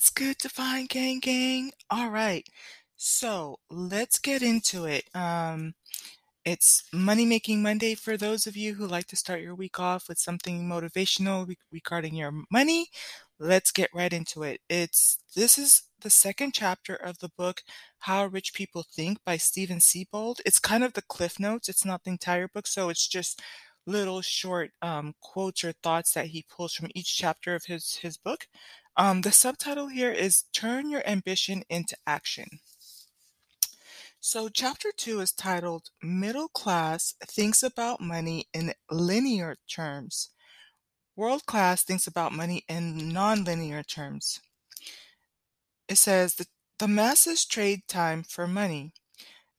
What's good, Divine Gang Gang? All right, so let's get into it. Um, it's Money Making Monday for those of you who like to start your week off with something motivational re- regarding your money. Let's get right into it. It's this is the second chapter of the book How Rich People Think by Stephen Siebold. It's kind of the cliff notes. It's not the entire book, so it's just little short um, quotes or thoughts that he pulls from each chapter of his his book. Um, the subtitle here is Turn Your Ambition into Action. So, chapter two is titled Middle Class Thinks About Money in Linear Terms. World Class thinks about money in non-linear terms. It says the, the masses trade time for money.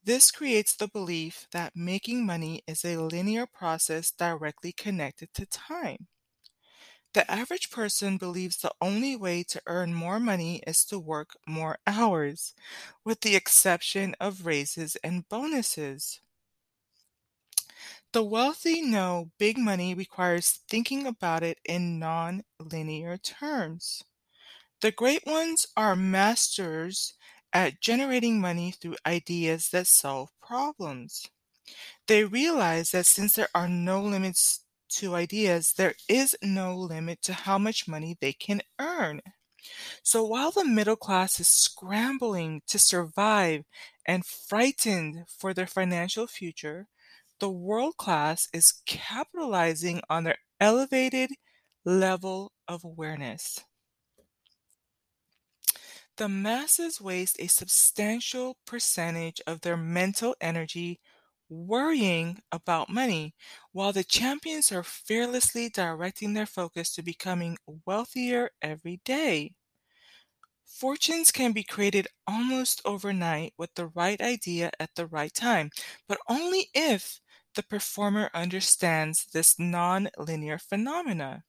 This creates the belief that making money is a linear process directly connected to time. The average person believes the only way to earn more money is to work more hours, with the exception of raises and bonuses. The wealthy know big money requires thinking about it in non linear terms. The great ones are masters at generating money through ideas that solve problems. They realize that since there are no limits to ideas, there is no limit to how much money they can earn. So while the middle class is scrambling to survive and frightened for their financial future, the world class is capitalizing on their elevated level of awareness. The masses waste a substantial percentage of their mental energy worrying about money, while the champions are fearlessly directing their focus to becoming wealthier every day. Fortunes can be created almost overnight with the right idea at the right time, but only if the performer understands this non-linear phenomena.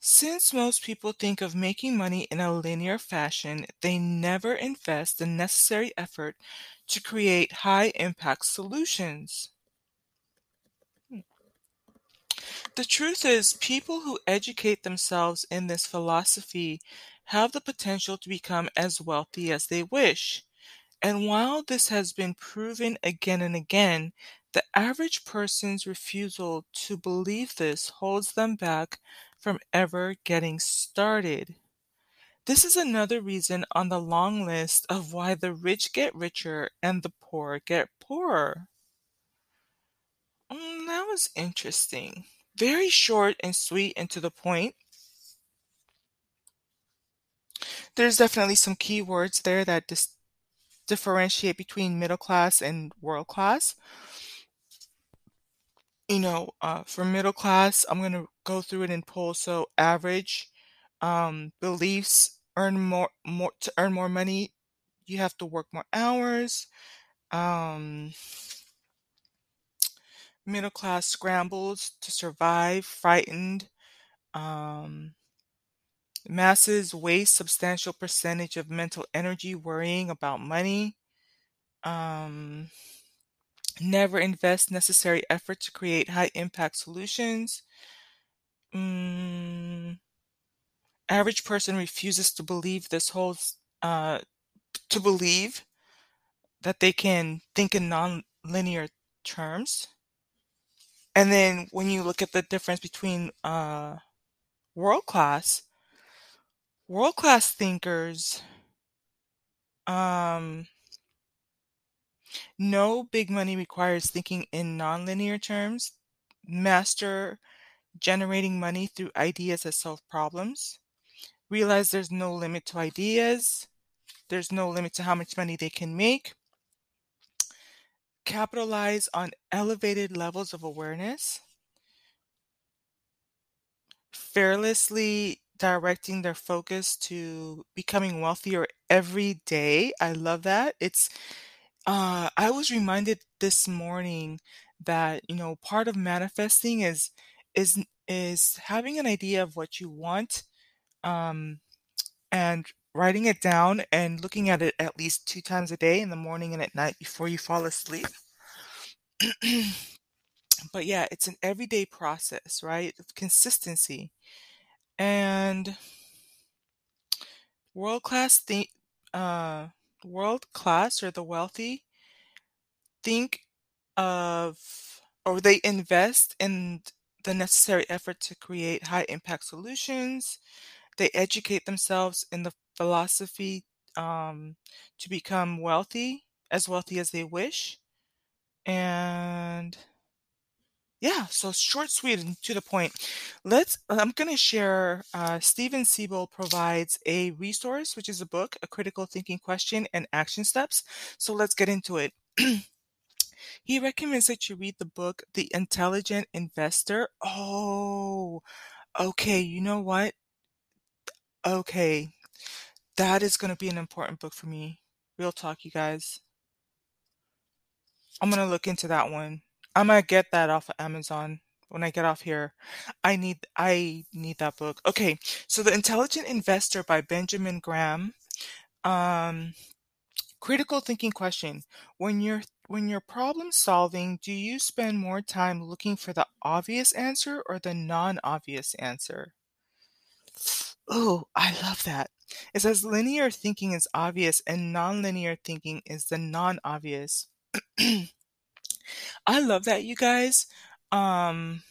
Since most people think of making money in a linear fashion, they never invest the necessary effort to create high impact solutions. Hmm. The truth is, people who educate themselves in this philosophy have the potential to become as wealthy as they wish. And while this has been proven again and again, the average person's refusal to believe this holds them back from ever getting started. This is another reason on the long list of why the rich get richer and the poor get poorer. Mm, that was interesting. Very short and sweet and to the point. There's definitely some key words there that dis- differentiate between middle class and world class. You know, uh, for middle class, I'm going to go through it in pull. So, average um, beliefs earn more more to earn more money you have to work more hours um, middle class scrambles to survive frightened um, masses waste substantial percentage of mental energy worrying about money um, never invest necessary effort to create high impact solutions. Mm, average person refuses to believe this whole uh, to believe that they can think in non-linear terms. And then when you look at the difference between uh, world class world class thinkers um, no big money requires thinking in non-linear terms. Master generating money through ideas that solve problems realize there's no limit to ideas, there's no limit to how much money they can make, capitalize on elevated levels of awareness, fearlessly directing their focus to becoming wealthier every day. I love that. It's uh I was reminded this morning that, you know, part of manifesting is is is having an idea of what you want um, and writing it down and looking at it at least two times a day in the morning and at night before you fall asleep. but yeah, it's an everyday process, right? Consistency. And World class think uh, world class or the wealthy think of or they invest in the necessary effort to create high impact solutions. They educate themselves in the philosophy um, to become wealthy, as wealthy as they wish. And yeah, so short, sweet, and to the point. Let's. I'm going to share. Uh, Steven Siebold provides a resource, which is a book, a critical thinking question and action steps. So let's get into it. he recommends that you read the book, The Intelligent Investor. Oh, okay. You know what? Okay, that is going to be an important book for me. Real talk, you guys. I'm going to look into that one. I'm gonna get that off of Amazon when I get off here. I need I need that book. Okay, so The Intelligent Investor by Benjamin Graham. Um, critical thinking question: When you're when you're problem solving, do you spend more time looking for the obvious answer or the non-obvious answer? Oh, I love that. It says linear thinking is obvious and nonlinear thinking is the non-obvious. I love that, you guys. Um,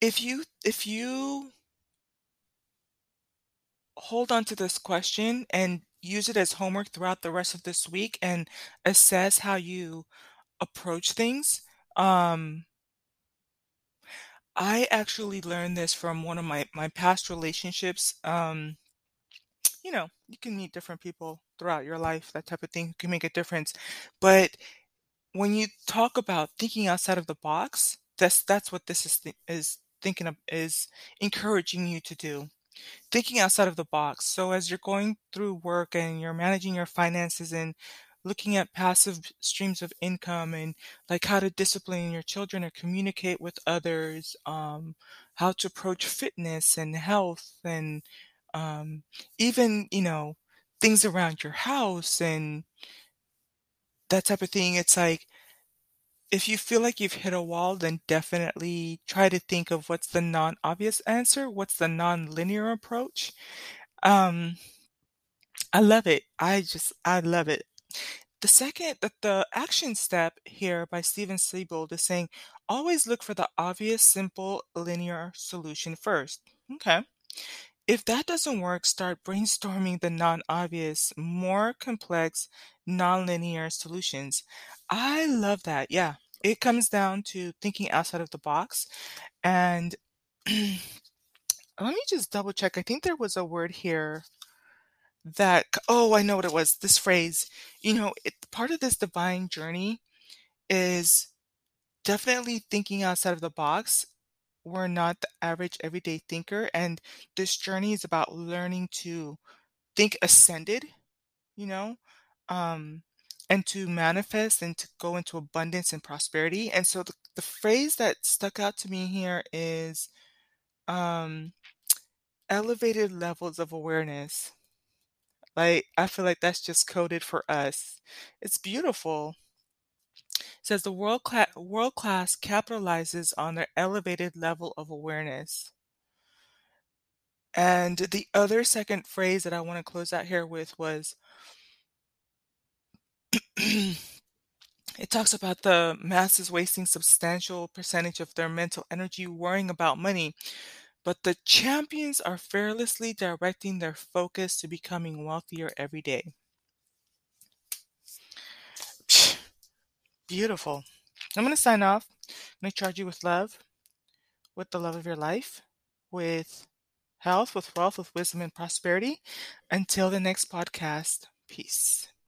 if you if you hold on to this question and use it as homework throughout the rest of this week and assess how you approach things. Um, I actually learned this from one of my my past relationships. Um, you know, you can meet different people throughout your life, that type of thing can make a difference. But when you talk about thinking outside of the box, that's that's what this is th- is thinking of is encouraging you to do. Thinking outside of the box. So as you're going through work and you're managing your finances and looking at passive streams of income and like how to discipline your children or communicate with others, um, how to approach fitness and health and um, even you know things around your house and that type of thing. It's like if you feel like you've hit a wall, then definitely try to think of what's the non-obvious answer, what's the non-linear approach. Um, I love it. I just I love it. The second that the action step here by Steven Siebold is saying always look for the obvious, simple, linear solution first. Okay. If that doesn't work, start brainstorming the non-obvious, more complex, non-linear solutions. I love that. Yeah. It comes down to thinking outside of the box. And let me just double check. I think there was a word here that, oh, I know what it was. This phrase, you know, it, part of this divine journey is definitely thinking outside of the box. We're not the average everyday thinker and this journey is about learning to think ascended you know um and to manifest and to go into abundance and prosperity. And so the, the phrase that stuck out to me here is um elevated levels of awareness like i feel like that's just coded for us. It's beautiful. Says the world class world class capitalizes on their elevated level of awareness. And the other second phrase that I want to close out here with was it talks about the masses wasting substantial percentage of their mental energy worrying about money, but the champions are fearlessly directing their focus to becoming wealthier every day. Beautiful. I'm going to sign off. I'm going to charge you with love, with the love of your life, with health, with wealth, with wisdom and prosperity. Until the next podcast, peace.